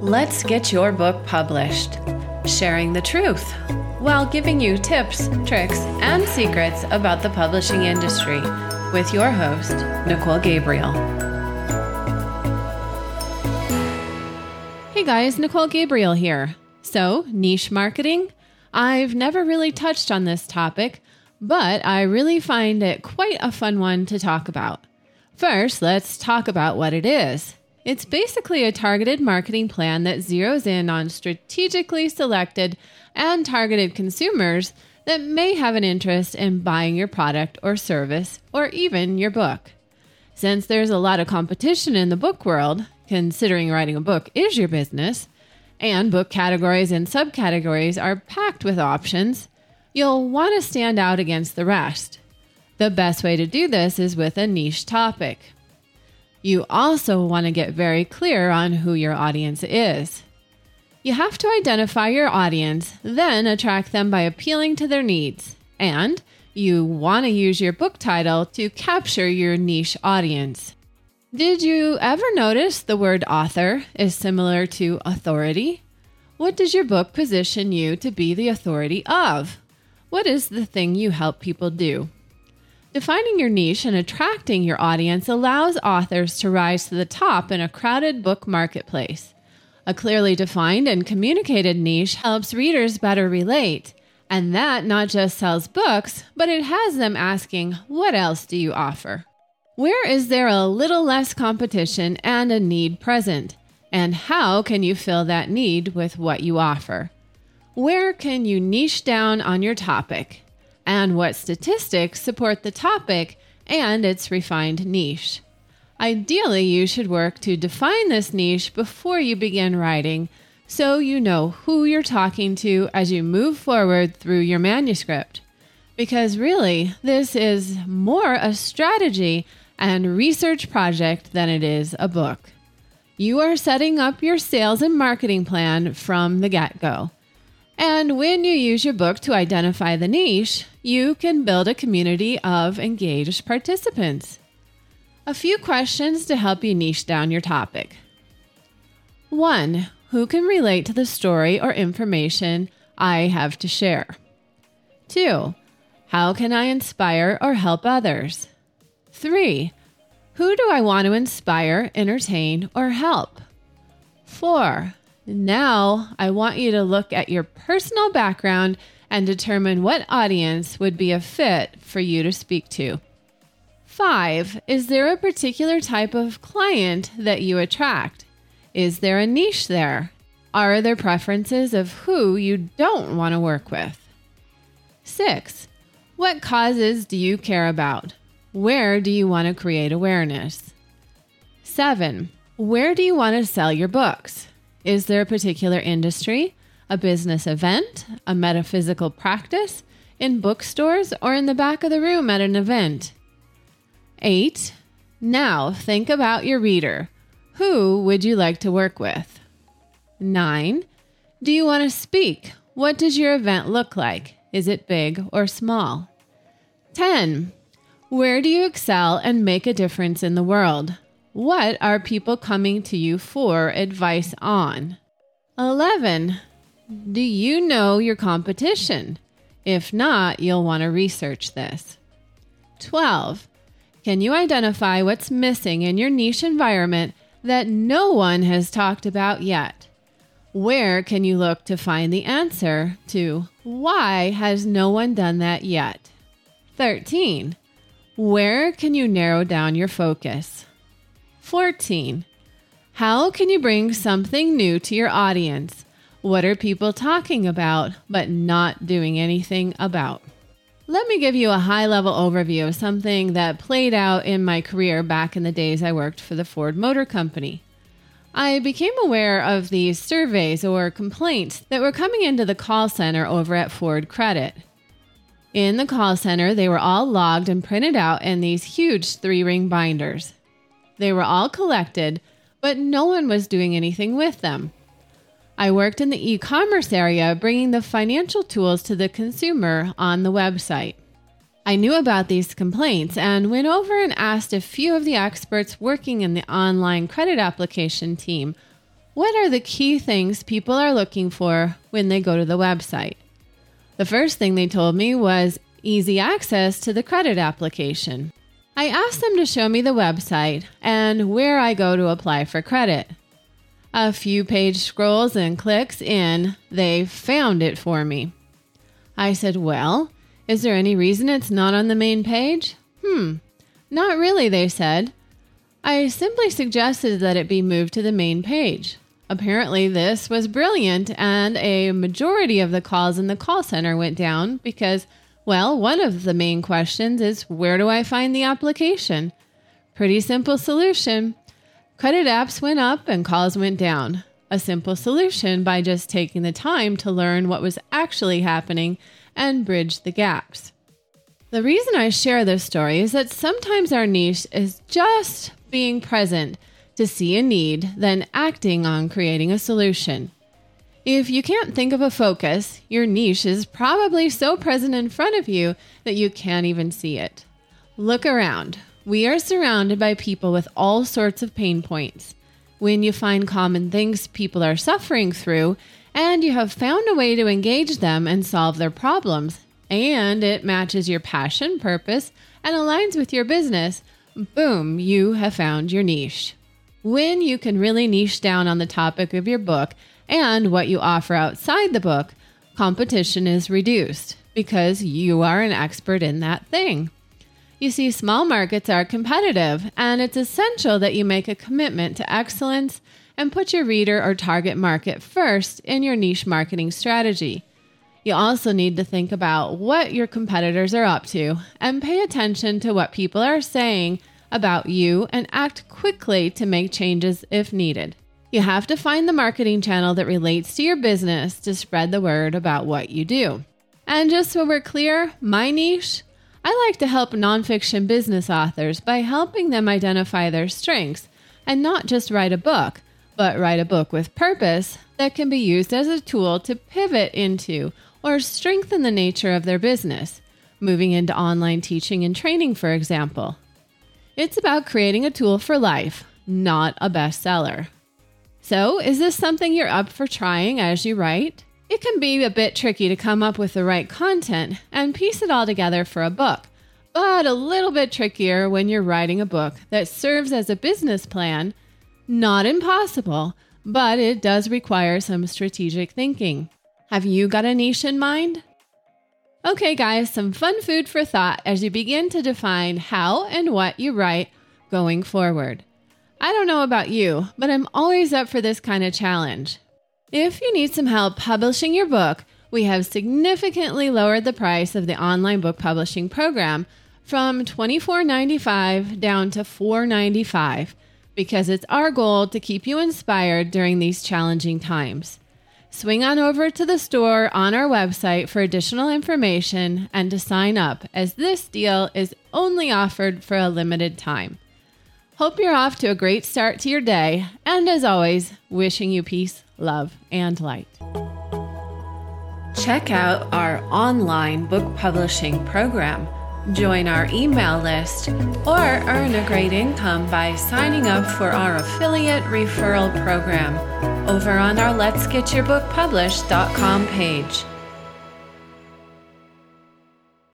Let's get your book published, sharing the truth while giving you tips, tricks, and secrets about the publishing industry with your host, Nicole Gabriel. Hey guys, Nicole Gabriel here. So, niche marketing? I've never really touched on this topic, but I really find it quite a fun one to talk about. First, let's talk about what it is. It's basically a targeted marketing plan that zeroes in on strategically selected and targeted consumers that may have an interest in buying your product or service or even your book. Since there's a lot of competition in the book world, considering writing a book is your business, and book categories and subcategories are packed with options, you'll want to stand out against the rest. The best way to do this is with a niche topic. You also want to get very clear on who your audience is. You have to identify your audience, then attract them by appealing to their needs. And you want to use your book title to capture your niche audience. Did you ever notice the word author is similar to authority? What does your book position you to be the authority of? What is the thing you help people do? Defining your niche and attracting your audience allows authors to rise to the top in a crowded book marketplace. A clearly defined and communicated niche helps readers better relate, and that not just sells books, but it has them asking, What else do you offer? Where is there a little less competition and a need present? And how can you fill that need with what you offer? Where can you niche down on your topic? And what statistics support the topic and its refined niche? Ideally, you should work to define this niche before you begin writing so you know who you're talking to as you move forward through your manuscript. Because really, this is more a strategy and research project than it is a book. You are setting up your sales and marketing plan from the get go. And when you use your book to identify the niche, you can build a community of engaged participants. A few questions to help you niche down your topic. 1. Who can relate to the story or information I have to share? 2. How can I inspire or help others? Three, who do I want to inspire, entertain, or help? Four, now I want you to look at your personal background and determine what audience would be a fit for you to speak to. Five, is there a particular type of client that you attract? Is there a niche there? Are there preferences of who you don't want to work with? Six, what causes do you care about? Where do you want to create awareness? Seven, where do you want to sell your books? Is there a particular industry, a business event, a metaphysical practice, in bookstores, or in the back of the room at an event? Eight, now think about your reader. Who would you like to work with? Nine, do you want to speak? What does your event look like? Is it big or small? 10. Where do you excel and make a difference in the world? What are people coming to you for advice on? 11. Do you know your competition? If not, you'll want to research this. 12. Can you identify what's missing in your niche environment that no one has talked about yet? Where can you look to find the answer to why has no one done that yet? 13. Where can you narrow down your focus? 14. How can you bring something new to your audience? What are people talking about but not doing anything about? Let me give you a high level overview of something that played out in my career back in the days I worked for the Ford Motor Company. I became aware of these surveys or complaints that were coming into the call center over at Ford Credit. In the call center, they were all logged and printed out in these huge three ring binders. They were all collected, but no one was doing anything with them. I worked in the e commerce area, bringing the financial tools to the consumer on the website. I knew about these complaints and went over and asked a few of the experts working in the online credit application team what are the key things people are looking for when they go to the website. The first thing they told me was easy access to the credit application. I asked them to show me the website and where I go to apply for credit. A few page scrolls and clicks in, they found it for me. I said, Well, is there any reason it's not on the main page? Hmm, not really, they said. I simply suggested that it be moved to the main page. Apparently, this was brilliant, and a majority of the calls in the call center went down because, well, one of the main questions is where do I find the application? Pretty simple solution. Credit apps went up and calls went down. A simple solution by just taking the time to learn what was actually happening and bridge the gaps. The reason I share this story is that sometimes our niche is just being present to see a need, then acting on creating a solution. If you can't think of a focus, your niche is probably so present in front of you that you can't even see it. Look around. We are surrounded by people with all sorts of pain points. When you find common things people are suffering through, and you have found a way to engage them and solve their problems, and it matches your passion, purpose, and aligns with your business, boom, you have found your niche. When you can really niche down on the topic of your book and what you offer outside the book, competition is reduced because you are an expert in that thing. You see, small markets are competitive, and it's essential that you make a commitment to excellence and put your reader or target market first in your niche marketing strategy. You also need to think about what your competitors are up to and pay attention to what people are saying about you and act quickly to make changes if needed. You have to find the marketing channel that relates to your business to spread the word about what you do. And just so we're clear, my niche, I like to help nonfiction business authors by helping them identify their strengths and not just write a book, but write a book with purpose that can be used as a tool to pivot into or strengthen the nature of their business, moving into online teaching and training, for example. It's about creating a tool for life, not a bestseller. So, is this something you're up for trying as you write? It can be a bit tricky to come up with the right content and piece it all together for a book, but a little bit trickier when you're writing a book that serves as a business plan. Not impossible, but it does require some strategic thinking. Have you got a niche in mind? Okay, guys, some fun food for thought as you begin to define how and what you write going forward. I don't know about you, but I'm always up for this kind of challenge. If you need some help publishing your book, we have significantly lowered the price of the online book publishing program from $24.95 down to $4.95 because it's our goal to keep you inspired during these challenging times. Swing on over to the store on our website for additional information and to sign up, as this deal is only offered for a limited time. Hope you're off to a great start to your day, and as always, wishing you peace, love, and light. Check out our online book publishing program join our email list, or earn a great income by signing up for our affiliate referral program over on our Let's Get Your Book Published.com page.